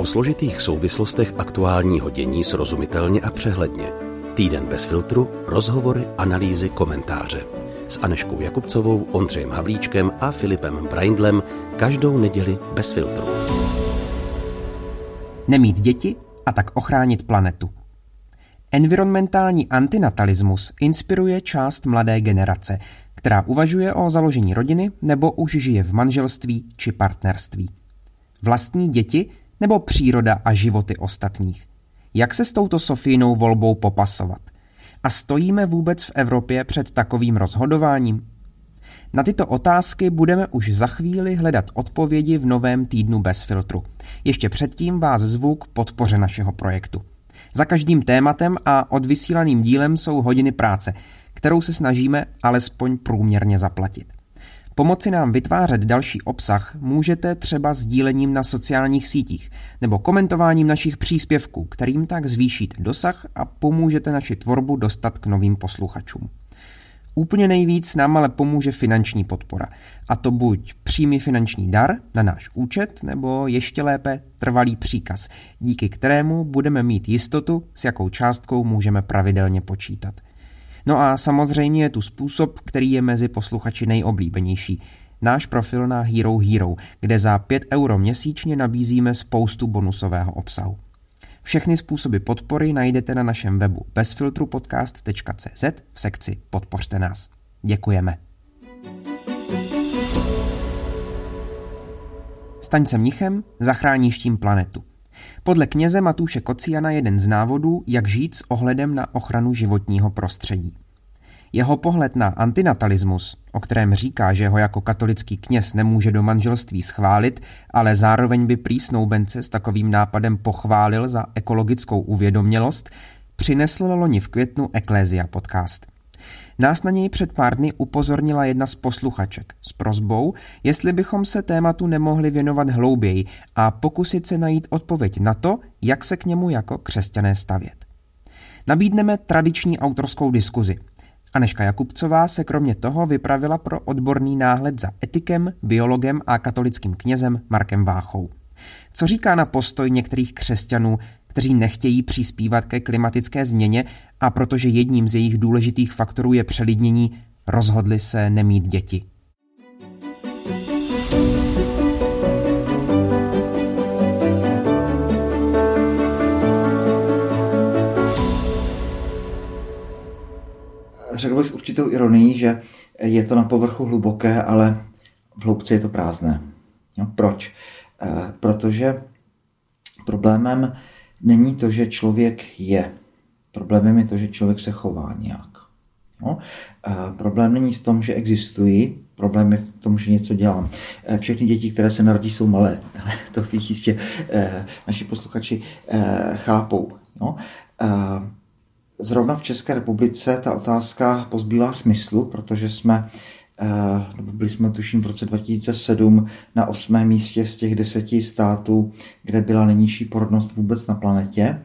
O složitých souvislostech aktuálního dění srozumitelně a přehledně. Týden bez filtru, rozhovory, analýzy, komentáře. S Aneškou Jakubcovou, Ondřejem Havlíčkem a Filipem Braindlem každou neděli bez filtru. Nemít děti a tak ochránit planetu. Environmentální antinatalismus inspiruje část mladé generace, která uvažuje o založení rodiny nebo už žije v manželství či partnerství. Vlastní děti nebo příroda a životy ostatních? Jak se s touto Sofínou volbou popasovat? A stojíme vůbec v Evropě před takovým rozhodováním? Na tyto otázky budeme už za chvíli hledat odpovědi v novém týdnu bez filtru. Ještě předtím vás zvu k podpoře našeho projektu. Za každým tématem a odvysílaným dílem jsou hodiny práce, kterou se snažíme alespoň průměrně zaplatit. Pomoci nám vytvářet další obsah můžete třeba sdílením na sociálních sítích nebo komentováním našich příspěvků, kterým tak zvýšíte dosah a pomůžete naši tvorbu dostat k novým posluchačům. Úplně nejvíc nám ale pomůže finanční podpora. A to buď přímý finanční dar na náš účet, nebo ještě lépe trvalý příkaz, díky kterému budeme mít jistotu, s jakou částkou můžeme pravidelně počítat. No a samozřejmě je tu způsob, který je mezi posluchači nejoblíbenější. Náš profil na Hero Hero, kde za 5 euro měsíčně nabízíme spoustu bonusového obsahu. Všechny způsoby podpory najdete na našem webu bezfiltrupodcast.cz v sekci Podpořte nás. Děkujeme. Staň se mnichem, zachráníš tím planetu. Podle kněze Matuše Kociana jeden z návodů, jak žít s ohledem na ochranu životního prostředí. Jeho pohled na antinatalismus, o kterém říká, že ho jako katolický kněz nemůže do manželství schválit, ale zároveň by prý snoubence s takovým nápadem pochválil za ekologickou uvědomělost, přinesl loni v květnu Eklézia podcast. Nás na něj před pár dny upozornila jedna z posluchaček s prozbou, jestli bychom se tématu nemohli věnovat hlouběji a pokusit se najít odpověď na to, jak se k němu jako křesťané stavět. Nabídneme tradiční autorskou diskuzi. Aneška Jakubcová se kromě toho vypravila pro odborný náhled za etikem, biologem a katolickým knězem Markem Váchou. Co říká na postoj některých křesťanů, kteří nechtějí přispívat ke klimatické změně a protože jedním z jejich důležitých faktorů je přelidnění, rozhodli se nemít děti. Řekl bych s určitou ironií, že je to na povrchu hluboké, ale v hloubce je to prázdné. No, proč? E, protože problémem není to, že člověk je. Problémem je to, že člověk se chová nějak. No? A problém není v tom, že existují, problém je v tom, že něco dělám. E, všechny děti, které se narodí, jsou malé. to bych jistě eh, naši posluchači eh, chápou. No? Zrovna v České republice ta otázka pozbývá smyslu, protože jsme byli jsme tuším v roce 2007 na osmém místě z těch deseti států, kde byla nejnižší porodnost vůbec na planetě.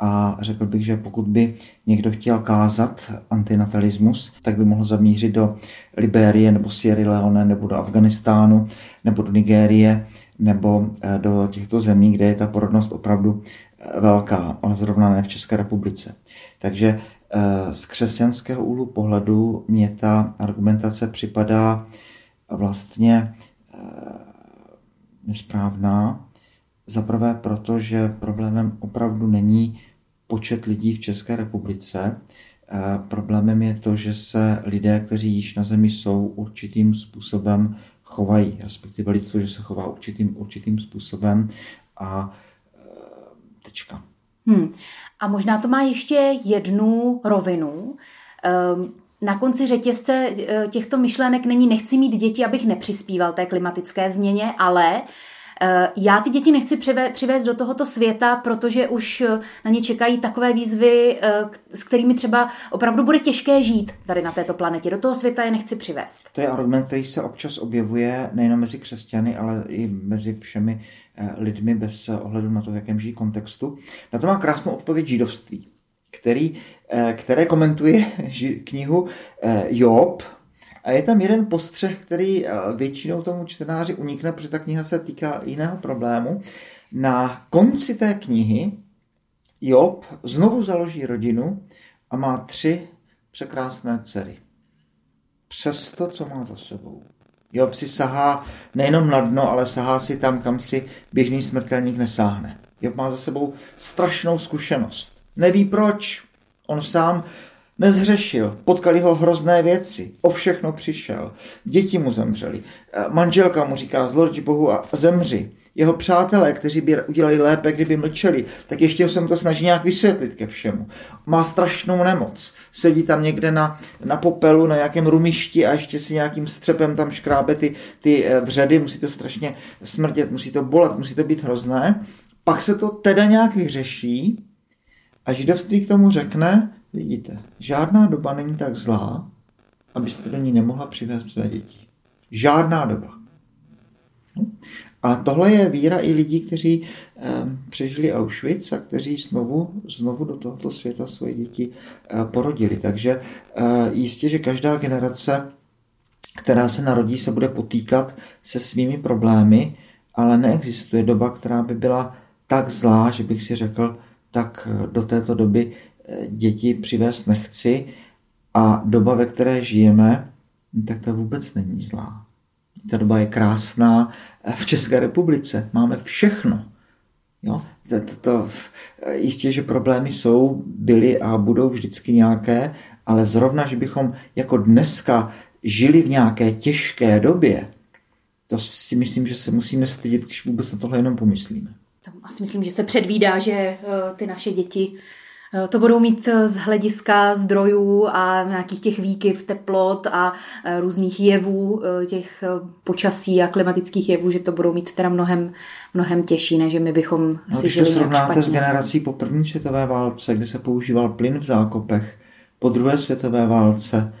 A řekl bych, že pokud by někdo chtěl kázat antinatalismus, tak by mohl zamířit do Liberie nebo Sierra Leone nebo do Afganistánu nebo do Nigérie nebo eh, do těchto zemí, kde je ta porodnost opravdu eh, velká, ale zrovna ne v České republice. Takže Eh, z křesťanského úhlu pohledu mě ta argumentace připadá vlastně eh, nesprávná. Zaprvé proto, že problémem opravdu není počet lidí v České republice. Eh, problémem je to, že se lidé, kteří již na zemi jsou, určitým způsobem chovají, respektive lidstvo, že se chová určitým, určitým způsobem a tečka. Hmm. A možná to má ještě jednu rovinu. Ehm, na konci řetězce eh, těchto myšlenek není nechci mít děti, abych nepřispíval té klimatické změně, ale eh, já ty děti nechci přivést do tohoto světa, protože už eh, na ně čekají takové výzvy, s kterými třeba opravdu bude těžké žít tady na této planetě. Do toho světa je nechci přivést. To je argument, který se občas objevuje nejen mezi křesťany, ale i mezi všemi lidmi bez ohledu na to, v jakém žijí kontextu. Na to má krásnou odpověď židovství, který, eh, které komentuje knihu eh, Job, a je tam jeden postřeh, který většinou tomu čtenáři unikne, protože ta kniha se týká jiného problému. Na konci té knihy Job znovu založí rodinu a má tři překrásné dcery. Přes to, co má za sebou. Job si sahá nejenom na dno, ale sahá si tam, kam si běžný smrtelník nesáhne. Job má za sebou strašnou zkušenost. Neví proč. On sám Nezřešil, potkali ho hrozné věci, o všechno přišel. Děti mu zemřeli, manželka mu říká zlorč Bohu a zemři. Jeho přátelé, kteří by udělali lépe, kdyby mlčeli, tak ještě se mu to snaží nějak vysvětlit ke všemu. Má strašnou nemoc, sedí tam někde na, na popelu, na nějakém rumišti a ještě si nějakým střepem tam škrábe ty, ty eh, vředy, musí to strašně smrdět, musí to bolet, musí to být hrozné. Pak se to teda nějak vyřeší a židovství k tomu řekne, Vidíte, žádná doba není tak zlá, abyste do ní nemohla přivést své děti. Žádná doba. A tohle je víra i lidí, kteří eh, přežili Auschwitz a kteří znovu, znovu do tohoto světa svoje děti eh, porodili. Takže eh, jistě, že každá generace, která se narodí, se bude potýkat se svými problémy, ale neexistuje doba, která by byla tak zlá, že bych si řekl, tak do této doby děti přivést nechci a doba, ve které žijeme, tak ta vůbec není zlá. Ta doba je krásná. V České republice máme všechno. Jo? To, to, to, jistě, že problémy jsou, byly a budou vždycky nějaké, ale zrovna, že bychom jako dneska žili v nějaké těžké době, to si myslím, že se musíme stydět, když vůbec na tohle jenom pomyslíme. Asi myslím, že se předvídá, že eh, ty naše děti to budou mít eh, z hlediska zdrojů a nějakých těch výkyv teplot a eh, různých jevů, těch počasí a klimatických jevů, že to budou mít teda mnohem, mnohem těžší, než my bychom no, si když žili to srovnáte s generací po první světové válce, kdy se používal plyn v zákopech, po druhé světové válce,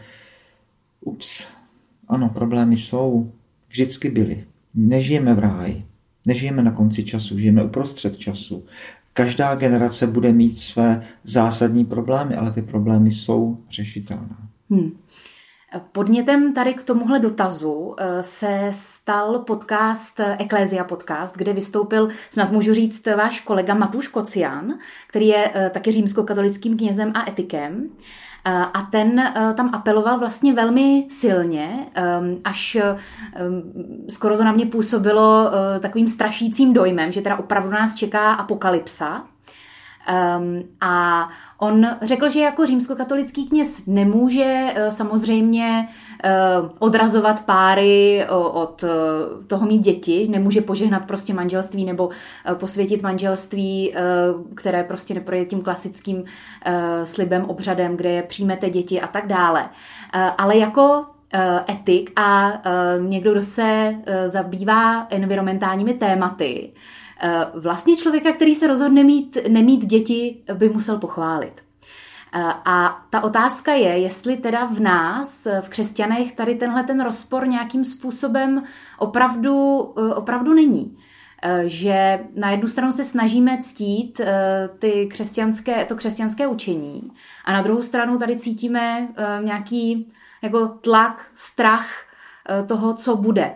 ups, ano, problémy jsou, vždycky byly. Nežijeme v ráji, nežijeme na konci času, žijeme uprostřed času každá generace bude mít své zásadní problémy, ale ty problémy jsou řešitelné. Hmm. Podnětem tady k tomuhle dotazu eh, se stal podcast Eklézia podcast, kde vystoupil, snad můžu říct, váš kolega Matuš Kocian, který je eh, taky římskokatolickým knězem a etikem. Eh, a ten eh, tam apeloval vlastně velmi silně, ehm, až ehm, skoro to na mě působilo eh, takovým strašícím dojmem, že teda opravdu nás čeká apokalypsa. Um, a on řekl, že jako římskokatolický kněz nemůže samozřejmě odrazovat páry od uh, toho mít děti, nemůže požehnat prostě manželství nebo uh, posvětit manželství, které prostě neprojde tím klasickým slibem, obřadem, kde je přijmete děti a tak dále. Ale jako etik a někdo, kdo se zabývá environmentálními tématy, Eh, vlastně člověka, který se rozhodne mít, nemít děti, by musel pochválit. Eh, a ta otázka je, jestli teda v nás, v křesťanech, tady tenhle ten rozpor nějakým způsobem opravdu, eh, opravdu není. Že na jednu stranu se snažíme ctít ty křesťanské, to křesťanské učení a na druhou stranu tady cítíme nějaký jako tlak, strach toho, co bude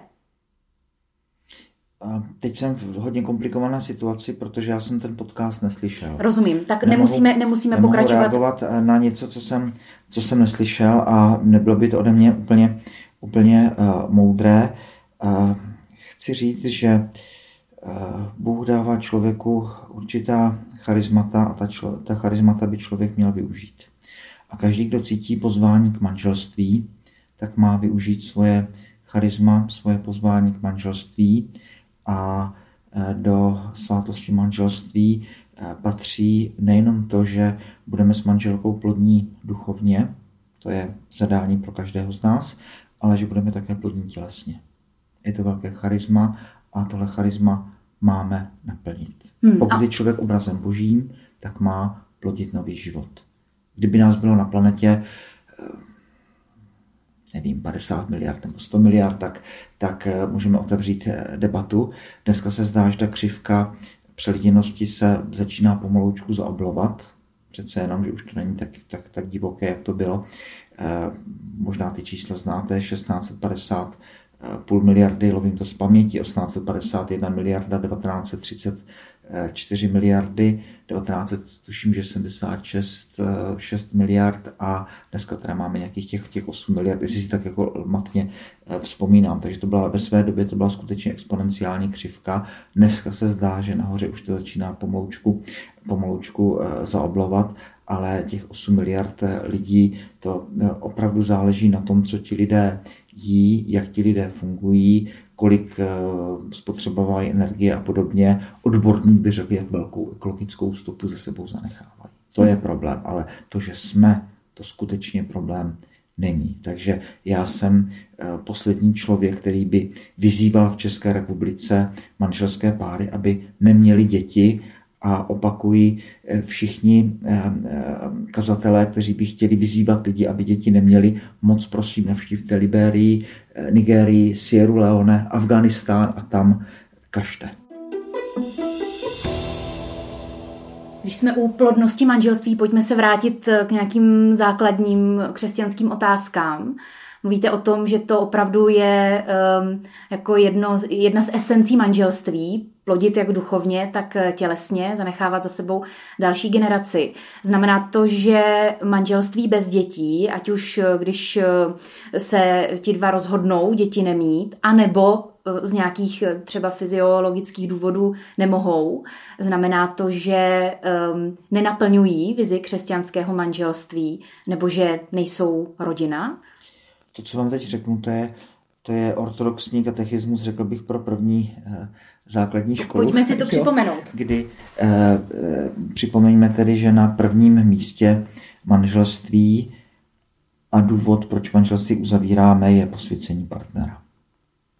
a teď jsem v hodně komplikované situaci, protože já jsem ten podcast neslyšel. Rozumím, tak nemohu, nemusíme, nemusíme nemohu pokračovat. reagovat eh, na něco, co jsem, co jsem neslyšel a nebylo by to ode mě úplně, úplně uh, moudré. Uh, chci říct, že uh, Bůh dává člověku určitá charismata a ta, člo, ta charismata by člověk měl využít. A každý, kdo cítí pozvání k manželství, tak má využít svoje charisma, svoje pozvání k manželství a e, do svátosti manželství e, patří nejenom to, že budeme s manželkou plodní duchovně, to je zadání pro každého z nás, ale že budeme také plodní tělesně. Je to velké charisma a tohle charisma máme naplnit. Hmm, Pokud je člověk obrazem božím, tak má plodit nový život. Kdyby nás bylo na planetě nevím, 50 miliard nebo 100 miliard, tak, tak eh, můžeme otevřít eh, debatu. Dneska se zdá, že ta křivka přeliděnosti se začíná pomaloučku zaoblovat. Přece jenom, že už to není tak, tak, tak divoké, jak to bylo. E, možná ty čísla znáte, 1650 půl miliardy, lovím to z paměti, 1851 miliarda, 1930 4 miliardy, 19 tuším, že 76 6 miliard a dneska teda máme nějakých těch, těch 8 miliard, jestli si tak jako matně eh, vzpomínám. Takže to byla ve své době to byla skutečně exponenciální křivka. Dneska se zdá, že nahoře už to začíná pomaloučku, pomaloučku eh, zaoblovat, ale těch 8 miliard eh, lidí, to opravdu záleží na tom, co ti lidé jí, jak ti lidé fungují, kolik eh, spotřebovají energie a podobně. Odborník by řekl, jak velkou ekologickou stopu ze sebou zanechávají. To je problém, ale to, že jsme, to skutečně problém není. Takže já jsem eh, poslední člověk, který by vyzýval v České republice manželské páry, aby neměli děti a opakují eh, všichni eh, eh, kazatelé, kteří by chtěli vyzývat lidi, aby děti neměli, moc prosím navštívte Liberii, Nigérii, Sierra Leone, Afganistán a tam kažte. Když jsme u plodnosti manželství, pojďme se vrátit k nějakým základním křesťanským otázkám. Mluvíte o tom, že to opravdu je um, jako jedno, jedna z esencí manželství, plodit jak duchovně, tak tělesně, zanechávat za sebou další generaci. Znamená to, že manželství bez dětí, ať už když se ti dva rozhodnou děti nemít, anebo z nějakých třeba fyziologických důvodů nemohou. Znamená to, že um, nenaplňují vizi křesťanského manželství nebo že nejsou rodina. To, co vám teď řeknu, to je, to je ortodoxní katechismus, řekl bych, pro první eh, základní školu. Pojďme si to připomenout. Kdy eh, eh, připomeňme tedy, že na prvním místě manželství a důvod, proč manželství uzavíráme, je posvěcení partnera.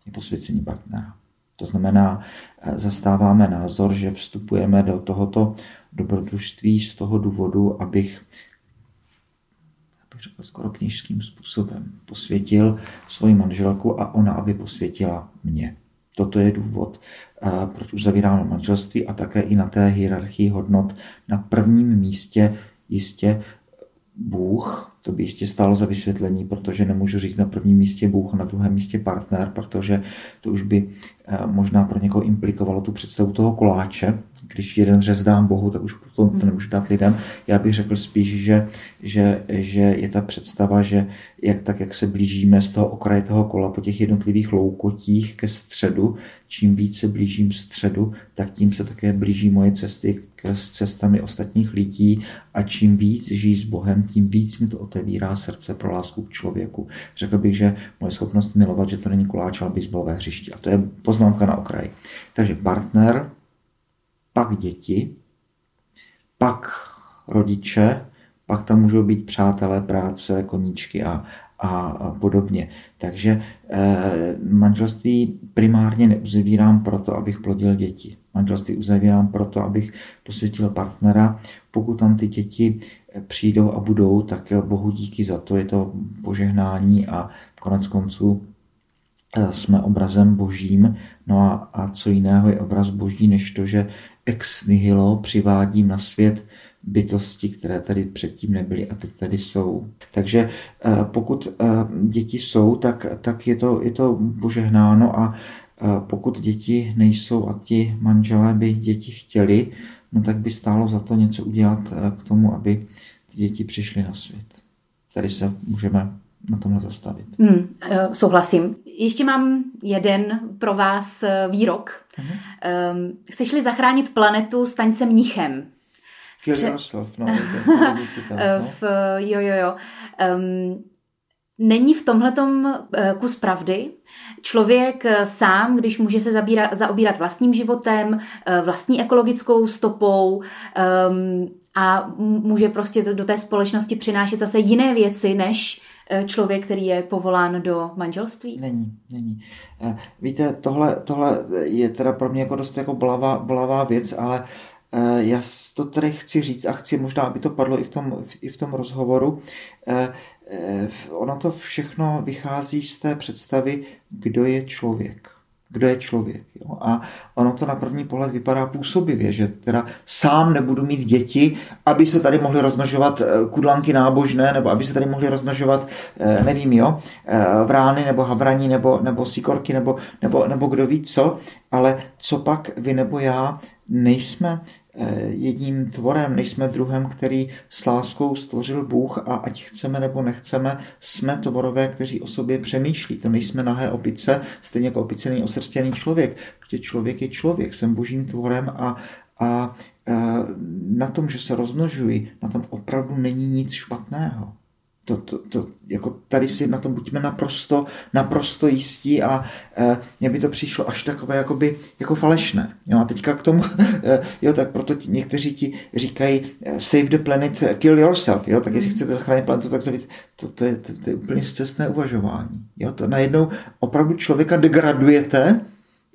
Je posvěcení partnera. To znamená, eh, zastáváme názor, že vstupujeme do tohoto dobrodružství z toho důvodu, abych skoro kněžským způsobem, posvětil svoji manželku a ona, aby posvětila mě. Toto je důvod, eh, proč uzavíráme manželství a také i na té hierarchii hodnot na prvním místě jistě Bůh, to by jistě stálo za vysvětlení, protože nemůžu říct na prvním místě Bůh a na druhém místě partner, protože to už by eh, možná pro někoho implikovalo tu představu toho koláče, když jeden řez dám Bohu, tak už to, to nemůžu dát lidem. Já bych řekl spíš, že, že, že je ta představa, že jak, tak, jak se blížíme z toho okraje toho kola po těch jednotlivých loukotích ke středu, čím víc se blížím středu, tak tím se také blíží moje cesty s cestami ostatních lidí a čím víc žijí s Bohem, tím víc mi to otevírá srdce pro lásku k člověku. Řekl bych, že moje schopnost milovat, že to není koláč, ale baseballové hřiště. A to je poznámka na okraji. Takže partner, pak děti, pak rodiče, pak tam můžou být přátelé, práce, koníčky a, a, podobně. Takže eh, manželství primárně neuzavírám proto, abych plodil děti. Manželství uzavírám proto, abych posvětil partnera. Pokud tam ty děti eh, přijdou a budou, tak Bohu díky za to, je to požehnání a konec konců eh, jsme obrazem božím. No a, a co jiného je obraz boží, než to, že ex nihilo přivádím na svět bytosti, které tady předtím nebyly a teď tady jsou. Takže eh, pokud eh, děti jsou, tak, tak je, to, je to požehnáno a eh, pokud děti nejsou a ti manželé by děti chtěli, no tak by stálo za to něco udělat k tomu, aby ty děti přišly na svět. Tady se můžeme na tomhle zastavit. Hmm, souhlasím. Ještě mám jeden pro vás výrok. Uh-huh. Chceš-li zachránit planetu, staň se mnichem. Filozof, no, v, jo, jo, jo. Um, není v tomhletom eh, kus pravdy. Člověk eh, sám, když může se zabírat, zaobírat vlastním životem, eh, vlastní ekologickou stopou um, a může prostě do, do té společnosti přinášet zase jiné věci, než člověk, který je povolán do manželství? Není, není. Víte, tohle, tohle je teda pro mě jako dost jako bolavá, bolavá věc, ale Eh, já to tady chci říct a chci možná, aby to padlo i v tom, i v tom rozhovoru. Eh, eh, ono to všechno vychází z té představy, kdo je člověk. Kdo je člověk. Jo? A ono to na první pohled vypadá působivě, že teda sám nebudu mít děti, aby se tady mohly rozmnožovat eh, kudlanky nábožné, nebo aby se tady mohly rozmnožovat, eh, nevím, jo, eh, vrány, nebo havraní, nebo, nebo sikorky, nebo, nebo, nebo kdo ví co, ale co pak vy nebo já nejsme jedním tvorem, nejsme druhem, který s láskou stvořil Bůh a ať chceme nebo nechceme, jsme tvorové, kteří o sobě přemýšlí. To nejsme nahé opice, stejně jako opice není osrstěný člověk. Protože člověk je člověk, jsem božím tvorem a, a, a na tom, že se rozmnožuji, na tom opravdu není nic špatného. To, to, to, jako tady si na tom buďme naprosto, naprosto jistí a e, mně by to přišlo až takové jakoby, jako falešné. Jo, a teďka k tomu, e, jo, tak proto ti, někteří ti říkají e, save the planet, kill yourself, jo, tak jestli mm. chcete zachránit planetu, tak zabít, to, to, je, to, to je úplně zcestné uvažování. Jo, to najednou opravdu člověka degradujete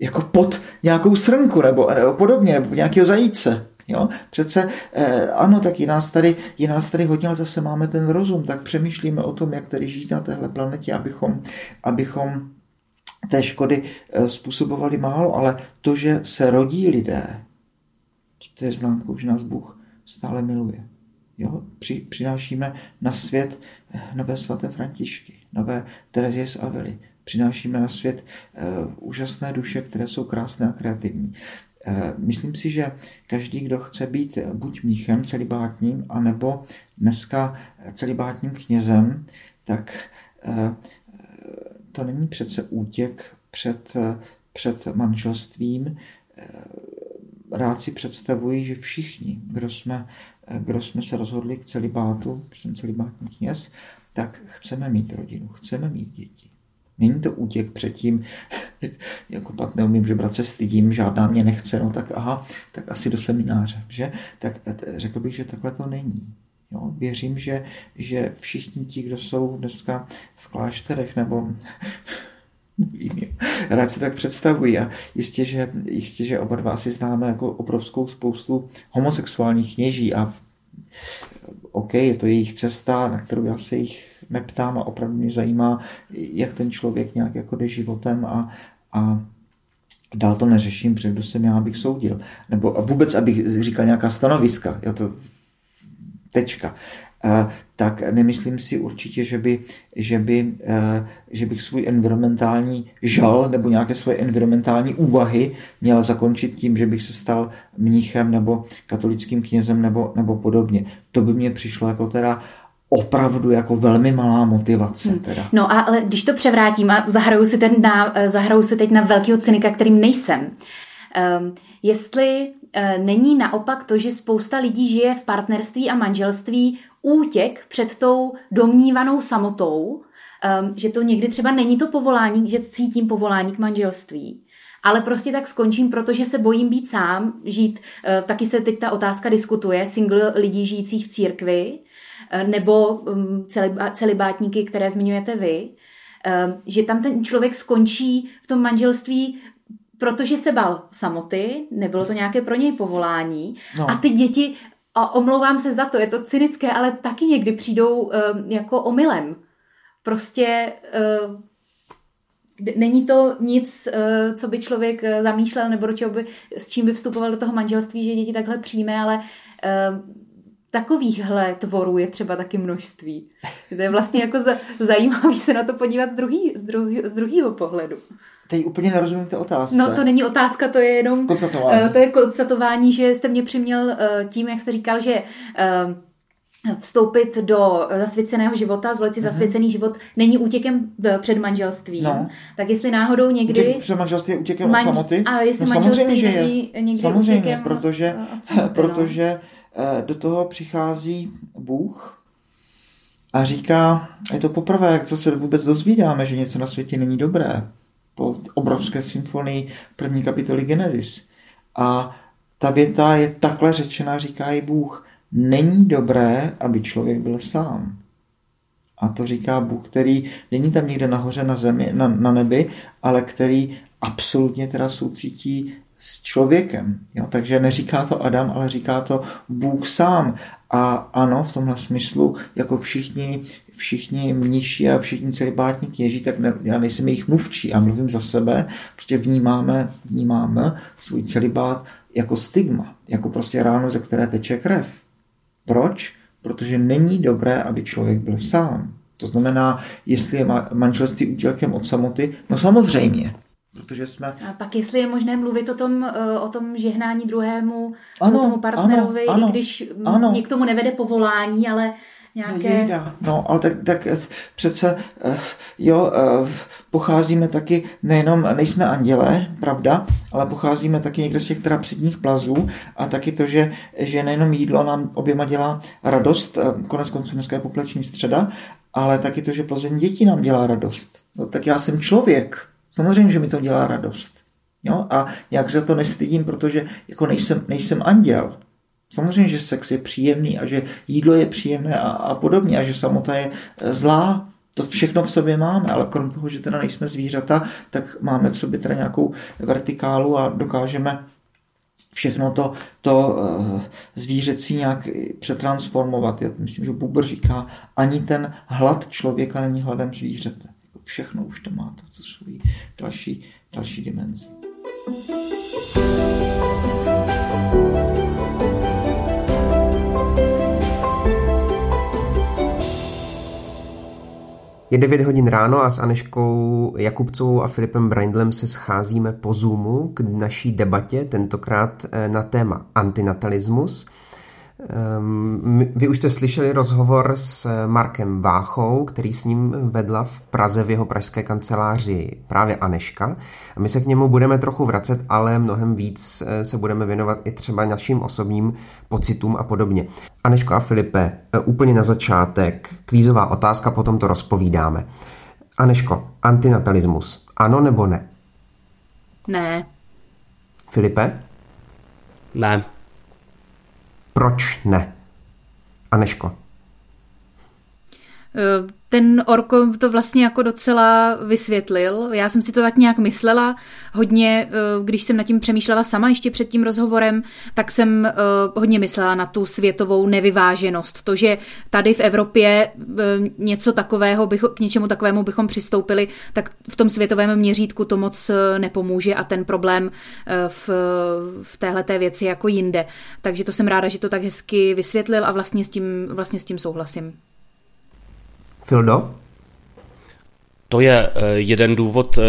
jako pod nějakou srnku nebo, nebo podobně, nebo nějakého zajíce. Jo? Přece eh, ano, tak je nás, tady, je nás tady hodně, ale zase máme ten rozum, tak přemýšlíme o tom, jak tady žít na téhle planetě, abychom, abychom té škody eh, způsobovali málo, ale to, že se rodí lidé, to je známkou, že nás Bůh stále miluje. Jo? Při, přinášíme na svět eh, nové svaté Františky, nové Terezie z Avely, přinášíme na svět uh, úžasné duše, které jsou krásné a kreativní. Eh, myslím si, že každý, kdo chce být buď míchem celibátním, anebo dneska celibátním knězem, tak eh, to není přece útěk před, před manželstvím. Eh, rád si představuji, že všichni, kdo jsme, kdo jsme se rozhodli k celibátu, jsem celibátní kněz, tak chceme mít rodinu, chceme mít děti. Není to útěk předtím, jako pak neumím žebrat se stydím, žádná mě nechce, no tak aha, tak asi do semináře, že? Tak řekl bych, že takhle to není. Jo? Věřím, že, že všichni ti, kdo jsou dneska v klášterech nebo Vím, rád si tak představuji a jistě, že, jistě, že oba dva si známe jako obrovskou spoustu homosexuálních kněží a OK, je to jejich cesta, na kterou já se jich neptám a opravdu mě zajímá, jak ten člověk nějak jako jde životem a, a dál to neřeším, protože kdo jsem já, abych soudil. Nebo vůbec, abych říkal nějaká stanoviska. Já to tečka. Uh, tak nemyslím si určitě, že, by, že, by, uh, že bych svůj environmentální žal nebo nějaké svoje environmentální úvahy měl zakončit tím, že bych se stal mnichem nebo katolickým knězem nebo, nebo podobně. To by mě přišlo jako teda opravdu jako velmi malá motivace. Hmm. Teda. No a ale když to převrátím a zahraju si, ten na, zahraju si teď na velkého cynika, kterým nejsem. Um, jestli uh, není naopak to, že spousta lidí žije v partnerství a manželství útěk před tou domnívanou samotou, um, že to někdy třeba není to povolání, že cítím povolání k manželství, ale prostě tak skončím, protože se bojím být sám, žít, uh, taky se teď ta otázka diskutuje, single lidí žijících v církvi, Eh, nebo um, celibátníky, které zmiňujete vy, eh, že tam ten člověk skončí v tom manželství protože se bal samoty, nebylo to nějaké pro něj povolání no. a ty děti, a omlouvám se za to, je to cynické, ale taky někdy přijdou uh, jako omylem. Prostě uh, není to nic, uh, co by člověk zamýšlel nebo do čeho by, s čím by vstupoval do toho manželství, že děti takhle přijme, ale uh, takovýchhle tvorů je třeba taky množství. To je vlastně jako zajímavé se na to podívat z, druhý, z, druhý, z druhého pohledu. Teď úplně nerozumím té otázce. No to není otázka, to je jenom konstatování. Uh, to je konstatování, že jste mě přiměl uh, tím, jak jste říkal, že uh, vstoupit do zasvěceného života, zvolit si uh-huh. zasvěcený život, není útěkem před manželstvím. No. Tak jestli náhodou někdy... Útěk před manželství je útěkem manž... od samoty? A jestli no, manželství že je. někdy samozřejmě, protože, samoty, protože no do toho přichází Bůh a říká, je to poprvé, co se vůbec dozvídáme, že něco na světě není dobré. Po obrovské symfonii první kapitoly Genesis. A ta věta je takhle řečena, říká i Bůh. Není dobré, aby člověk byl sám. A to říká Bůh, který není tam někde nahoře na zemi, na, na nebi, ale který absolutně teda soucítí s člověkem. Jo? Takže neříká to Adam, ale říká to Bůh sám. A ano, v tomhle smyslu, jako všichni, všichni mniši a všichni celibátní kněží, tak ne, já nejsem jejich mluvčí, já mluvím za sebe, prostě vnímáme, vnímáme svůj celibát jako stigma, jako prostě ráno, ze které teče krev. Proč? Protože není dobré, aby člověk byl sám. To znamená, jestli je manželství útělkem od samoty, no samozřejmě, protože jsme... A pak jestli je možné mluvit o tom, eh, o tom žehnání druhému ano, tomu partnerovi, ano, ano, i když ano. mě k tomu nevede povolání, ale nějaké... Jejda. No, ale tak, tak eh, přece, eh, jo, pocházíme taky, nejenom, nejsme andělé, pravda, ale pocházíme taky někde z těch trapsidních plazů a taky to, že, že nejenom jídlo nám oběma dělá radost, konec konců dneska je popleční středa, ale taky to, že plazení dětí nám dělá radost. No, tak já jsem člověk, Samozřejmě, že mi to dělá radost. Jo? A jak za to nestydím, protože jako nejsem, nejsem anděl. Samozřejmě, že sex je příjemný a že jídlo je příjemné a, a podobně a že samota je e, zlá. To všechno v sobě máme, ale krom toho, že teda nejsme zvířata, tak máme v sobě teda nějakou vertikálu a dokážeme všechno to, to uh, zvířecí nějak přetransformovat. Já myslím, že Buber říká, ani ten hlad člověka není hladem zvířete všechno už to má to, to svoji další, další dimenzi. Je 9 hodin ráno a s Aneškou Jakubcovou a Filipem Braindlem se scházíme po Zoomu k naší debatě, tentokrát eh, na téma antinatalismus – vy už jste slyšeli rozhovor s Markem Váchou, který s ním vedla v Praze v jeho pražské kanceláři právě Aneška. A my se k němu budeme trochu vracet, ale mnohem víc eh, se budeme věnovat i třeba našim osobním pocitům a podobně. Aneško a Filipe, eh, úplně na začátek, kvízová otázka, potom to rozpovídáme. Aneško, antinatalismus, ano nebo ne? Ne. Filipe? Ne. Proč ne? Aneško. Eh, ten Orko to vlastně jako docela vysvětlil. Já jsem si to tak nějak myslela. Hodně, eh, když jsem nad tím přemýšlela sama ještě před tím rozhovorem, tak jsem eh, hodně myslela na tu světovou nevyváženost. To, že tady v Evropě něco takového, k něčemu takovému bychom přistoupili, tak v tom světovém měřítku to moc nepomůže a ten problém v, v téhleté věci jako jinde. Takže to jsem ráda, že to tak hezky vysvětlil a vlastně s tím, vlastně s tím souhlasím. Fildo? To je eh, jeden důvod, eh,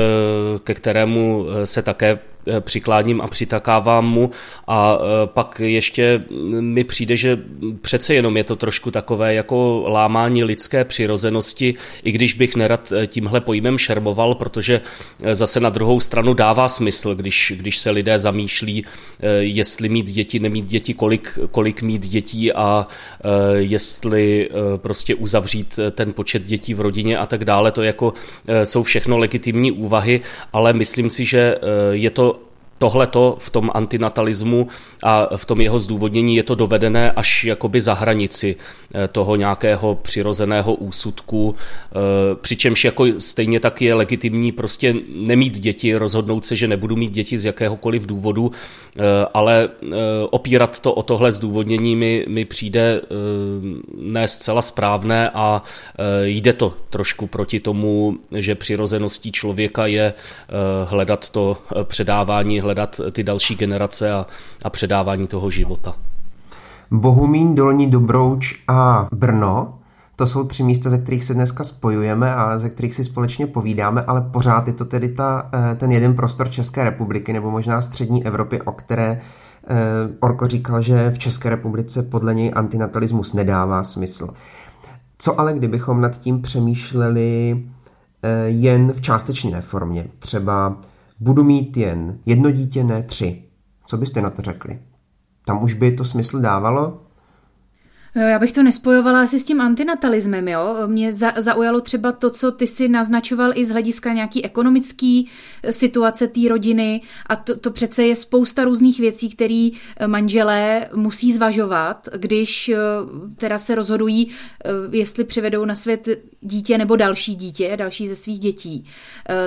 ke kterému eh, se také Eh, přikláním a přitakávám mu a eh, pak ještě mi přijde, že přece jenom je to trošku takové jako lámání lidské přirozenosti, i když bych nerad eh, tímhle pojmem šermoval, protože zase na druhou stranu dává smysl, když, když se lidé zamýšlí, jestli mít děti, nemít děti, kolik, kolik mít dětí a jestli prostě uzavřít ten počet dětí v rodině a tak dále. To jako jsou všechno legitimní úvahy, ale myslím si, že je to tohleto v tom antinatalismu a v tom jeho zdůvodnění je to dovedené až jakoby za hranici eh, toho nějakého přirozeného úsudku, eh, přičemž jako stejně tak je legitimní prostě nemít děti, rozhodnout se, že nebudu mít děti z jakéhokoliv důvodu, eh, ale opírat to o tohle zdůvodnění mi, mi přijde ne zcela správné a jde to trošku proti tomu, že přirozeností člověka je hledat to předávání hledat ty další generace a, a předávání toho života. Bohumín, Dolní Dobrouč a Brno, to jsou tři místa, ze kterých se dneska spojujeme a ze kterých si společně povídáme, ale pořád je to tedy ta, eh, ten jeden prostor České republiky nebo možná střední Evropy, o které eh, Orko říkal, že v České republice podle něj antinatalismus nedává smysl. Co ale kdybychom nad tím přemýšleli eh, jen v částečné formě? Třeba budu mít jen jedno dítě, ne tři. Co byste na to řekli? Tam už by to smysl dávalo? Já bych to nespojovala asi s tím antinatalismem, jo. Mě za, zaujalo třeba to, co ty si naznačoval i z hlediska nějaký ekonomický eh, situace té rodiny a to, to přece je spousta různých věcí, které eh, manželé musí zvažovat, když eh, teda se rozhodují, jestli přivedou na svět dítě nebo další dítě, další ze svých dětí.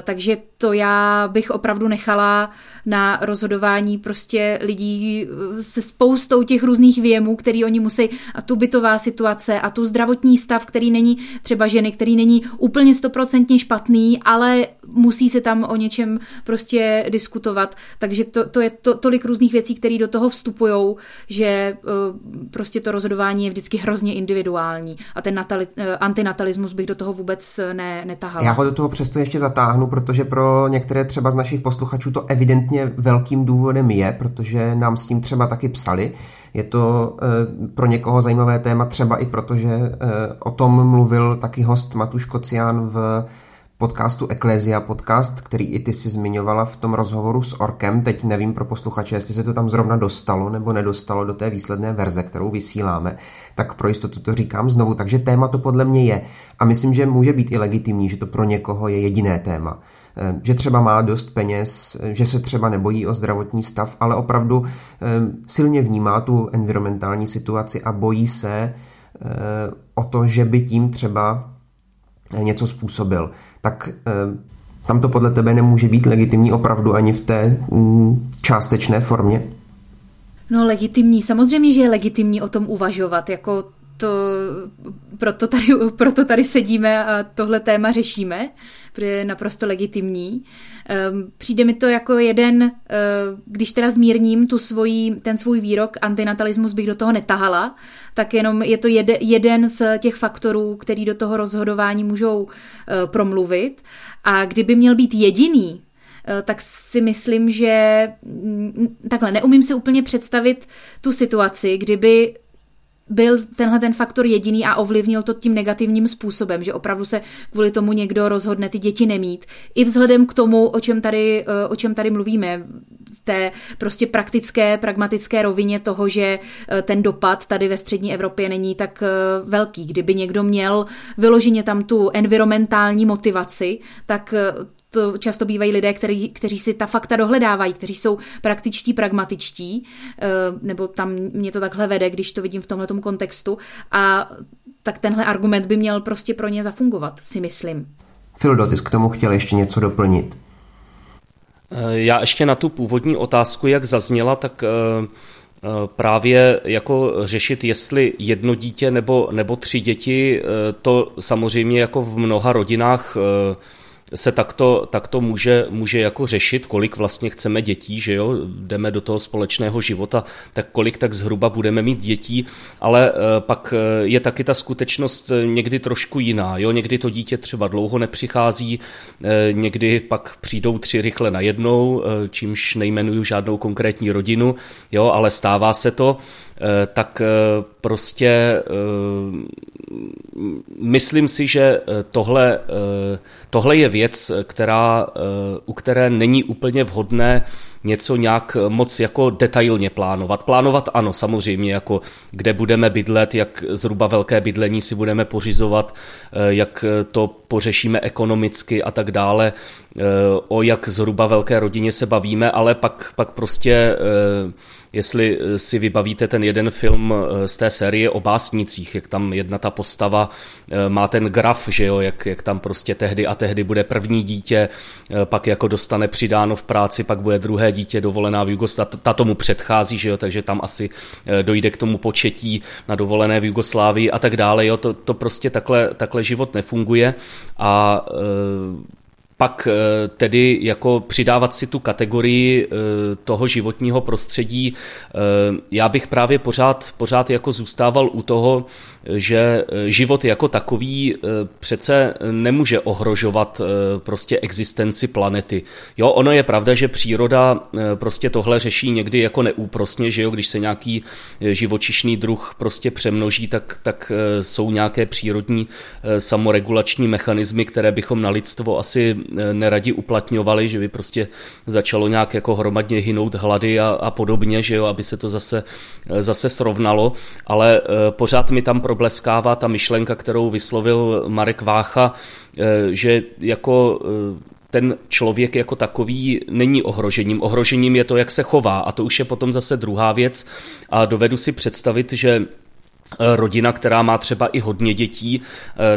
Takže to já bych opravdu nechala na rozhodování prostě lidí se spoustou těch různých věmů, který oni musí a tu bytová situace a tu zdravotní stav, který není třeba ženy, který není úplně stoprocentně špatný, ale musí se tam o něčem prostě diskutovat. Takže to, to je to, tolik různých věcí, které do toho vstupují, že uh, prostě to rozhodování je vždycky hrozně individuální a ten natali, uh, antinatalismus bych do toho vůbec ne, netahala. Já ho do toho přesto ještě zatáhnu, protože pro některé třeba z našich posluchačů to evidentně velkým důvodem je, protože nám s tím třeba taky psali. Je to uh, pro někoho zajímavé téma třeba i proto, že uh, o tom mluvil taky host Matuš Kocián v podcastu Ecclesia podcast, který i ty si zmiňovala v tom rozhovoru s Orkem. Teď nevím pro posluchače, jestli se to tam zrovna dostalo nebo nedostalo do té výsledné verze, kterou vysíláme, tak pro jistotu to říkám znovu. Takže téma to podle mě je. A myslím, že může být i legitimní, že to pro někoho je jediné téma. Eh, že třeba má dost peněz, eh, že se třeba nebojí o zdravotní stav, ale opravdu eh, silně vnímá tu environmentální situaci a bojí se o to, že by tím třeba něco způsobil, tak eh, tam to podle tebe nemůže být legitimní opravdu ani v té mm, částečné formě? No legitimní, samozřejmě, že je legitimní o tom uvažovat, jako to, proto, tady, proto tady sedíme a tohle téma řešíme, protože je naprosto legitimní. Ehm, přijde mi to jako jeden, eh, když teda zmírním tu svojí, ten svůj výrok, antinatalismus bych do toho netahala, tak jenom je to jede, jeden z těch faktorů, který do toho rozhodování můžou eh, promluvit. A kdyby měl být jediný, eh, tak si myslím, že mm, takhle neumím si úplně představit tu situaci, kdyby byl tenhle ten faktor jediný a ovlivnil to tím negativním způsobem, že opravdu se kvůli tomu někdo rozhodne ty děti nemít. I vzhledem k tomu, o čem tady, eh, o čem tady mluvíme, té prostě praktické, pragmatické rovině toho, že eh, ten dopad tady ve střední Evropě není tak eh, velký. Kdyby někdo měl vyloženě tam tu environmentální motivaci, tak to často bývají lidé, který, kteří si ta fakta dohledávají, kteří jsou praktičtí, pragmatičtí, eh, nebo tam mě to takhle vede, když to vidím v tomhle kontextu a tak tenhle argument by měl prostě pro ně zafungovat, si myslím. Fildo, ty k tomu chtěl ještě něco doplnit. Eh, já ještě na tu původní otázku, jak zazněla, tak eh, právě jako řešit, jestli jedno dítě nebo, nebo tři děti, to samozřejmě jako v mnoha rodinách se takto, takto může, může jako řešit, kolik vlastně chceme dětí, že jo, jdeme do toho společného života, tak kolik tak zhruba budeme mít dětí, ale eh, pak eh, je taky ta skutečnost eh, někdy trošku jiná, jo, někdy to dítě třeba dlouho nepřichází, někdy pak přijdou tři rychle najednou, čímž nejmenuju žádnou konkrétní rodinu, jo, ale stává se to, tak prostě myslím si, že tohle, tohle je věc, která, u které není úplně vhodné něco nějak moc jako detailně plánovat. Plánovat ano, samozřejmě, jako kde budeme bydlet, jak zhruba velké bydlení si budeme pořizovat, jak to pořešíme ekonomicky a tak dále, o jak zhruba velké rodině se bavíme, ale pak, pak prostě jestli eh, si vybavíte ten jeden film eh, z té série o básnicích, jak tam jedna ta postava eh, má ten graf, že jo, jak, jak tam prostě tehdy a tehdy bude první dítě, pak jako dostane přidáno v práci, pak bude druhé dítě dovolená v Jugoslávii, ta tomu předchází, že jo, takže tam asi dojde k tomu početí na dovolené v Jugoslávii a tak dále, jo, to, to prostě takhle, takhle život nefunguje a pak eh, tedy jako přidávat si tu kategorii eh, toho životního prostředí, eh, já bych právě pořád, pořád jako zůstával u toho, že život jako takový přece nemůže ohrožovat prostě existenci planety. Jo, ono je pravda, že příroda prostě tohle řeší někdy jako neúprosně, že jo, když se nějaký živočišný druh prostě přemnoží, tak, tak jsou nějaké přírodní samoregulační mechanismy, které bychom na lidstvo asi neradi uplatňovali, že by prostě začalo nějak jako hromadně hynout hlady a, a podobně, že jo, aby se to zase, zase srovnalo, ale eh, pořád mi tam probleskává ta myšlenka, kterou vyslovil Marek Vácha, eh, že jako eh, ten člověk jako takový není ohrožením. Ohrožením je to, jak se chová a to už je potom zase druhá věc a dovedu si představit, že Eh, rodina, která má třeba i hodně dětí,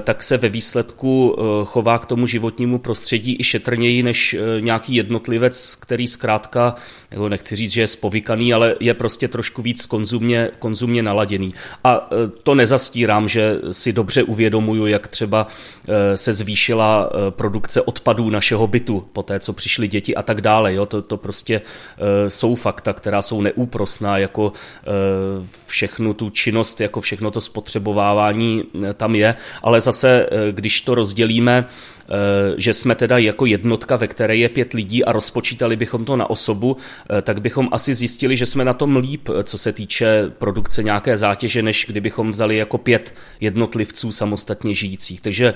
tak se ve výsledku chová k tomu životnímu prostředí i šetrněji než nějaký jednotlivec, který zkrátka jako nechci říct, že je spovykaný, ale je prostě trošku víc konzumně, konzumně naladěný. A e, to nezastírám, že si dobře uvědomuju, jak třeba e, se zvýšila e, produkce odpadů našeho bytu po té, co přišly děti a tak dále. Jo? To, to prostě jsou fakta, která jsou neúprosná, jako všechnu tu činnost, jako všechno to spotřebovávání tam je, ale zase, když to rozdělíme, že jsme teda jako jednotka, ve které je pět lidí a rozpočítali bychom to na osobu, eh, tak bychom asi zjistili, že jsme na tom líp, eh, co se týče produkce nějaké zátěže, než kdybychom vzali jako pět jednotlivců samostatně žijících. Takže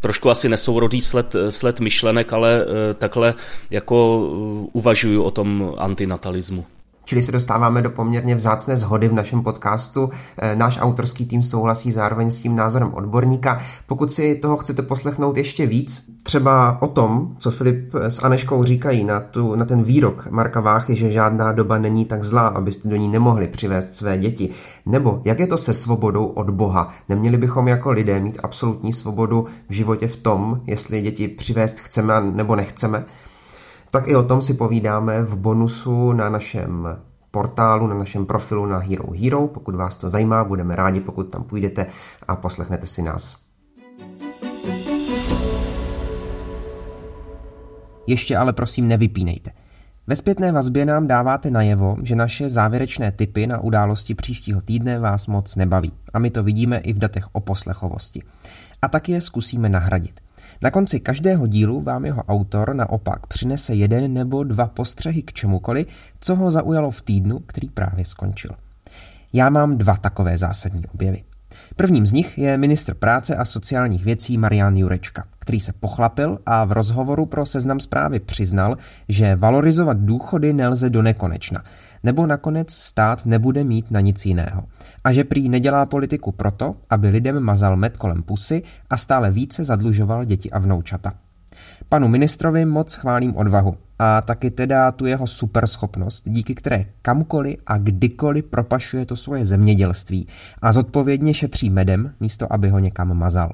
trošku asi nesourodý sled, sled myšlenek, ale takhle jako uvažuju o tom antinatalismu. Čili se dostáváme do poměrně vzácné zhody v našem podcastu. Eh, náš autorský tým souhlasí zároveň s tím názorem odborníka. Pokud si toho chcete poslechnout ještě víc, třeba o tom, co Filip s Aneškou říkají na, tu, na ten výrok Marka Váchy, že žádná doba není tak zlá, abyste do ní nemohli přivést své děti, nebo jak je to se svobodou od Boha. Neměli bychom jako lidé mít absolutní svobodu v životě v tom, jestli děti přivést chceme nebo nechceme tak i o tom si povídáme v bonusu na našem portálu, na našem profilu na Hero Hero. Pokud vás to zajímá, budeme rádi, pokud tam půjdete a poslechnete si nás. Ještě ale prosím nevypínejte. Ve zpětné vazbě nám dáváte najevo, že naše závěrečné typy na události příštího týdne vás moc nebaví. A my to vidíme i v datech o poslechovosti. A tak je zkusíme nahradit. Na konci každého dílu vám jeho autor naopak přinese jeden nebo dva postřehy k čemukoliv, co ho zaujalo v týdnu, který právě skončil. Já mám dva takové zásadní objevy. Prvním z nich je ministr práce a sociálních věcí Marian Jurečka, který se pochlapil a v rozhovoru pro seznam zprávy přiznal, že valorizovat důchody nelze do nekonečna, nebo nakonec stát nebude mít na nic jiného. A že prý nedělá politiku proto, aby lidem mazal med kolem pusy a stále více zadlužoval děti a vnoučata. Panu ministrovi moc chválím odvahu a taky teda tu jeho superschopnost, díky které kamkoliv a kdykoliv propašuje to svoje zemědělství a zodpovědně šetří medem, místo aby ho někam mazal.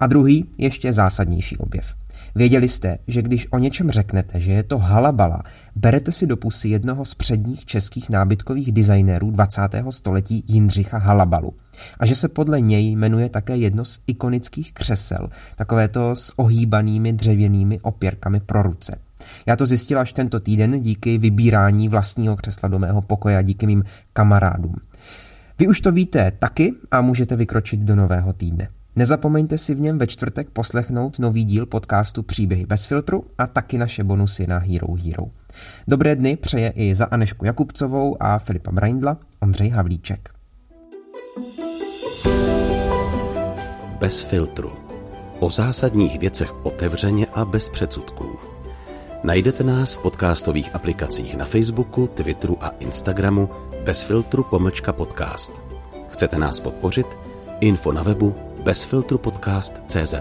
A druhý, ještě zásadnější objev – Věděli jste, že když o něčem řeknete, že je to halabala, berete si do pusy jednoho z předních českých nábytkových designérů 20. století Jindřicha Halabalu. A že se podle něj jmenuje také jedno z ikonických křesel, takovéto s ohýbanými dřevěnými opěrkami pro ruce. Já to zjistila až tento týden díky vybírání vlastního křesla do mého pokoje a díky mým kamarádům. Vy už to víte taky a můžete vykročit do nového týdne. Nezapomeňte si v něm ve čtvrtek poslechnout nový díl podcastu Příběhy bez filtru a taky naše bonusy na Hero Hero. Dobré dny přeje i za Anešku Jakubcovou a Filipa Braindla Ondřej Havlíček. Bez filtru. O zásadních věcech otevřeně a bez předsudků. Najdete nás v podcastových aplikacích na Facebooku, Twitteru a Instagramu bez filtru pomlčka podcast. Chcete nás podpořit? Info na webu bezfiltrupodcast.cz.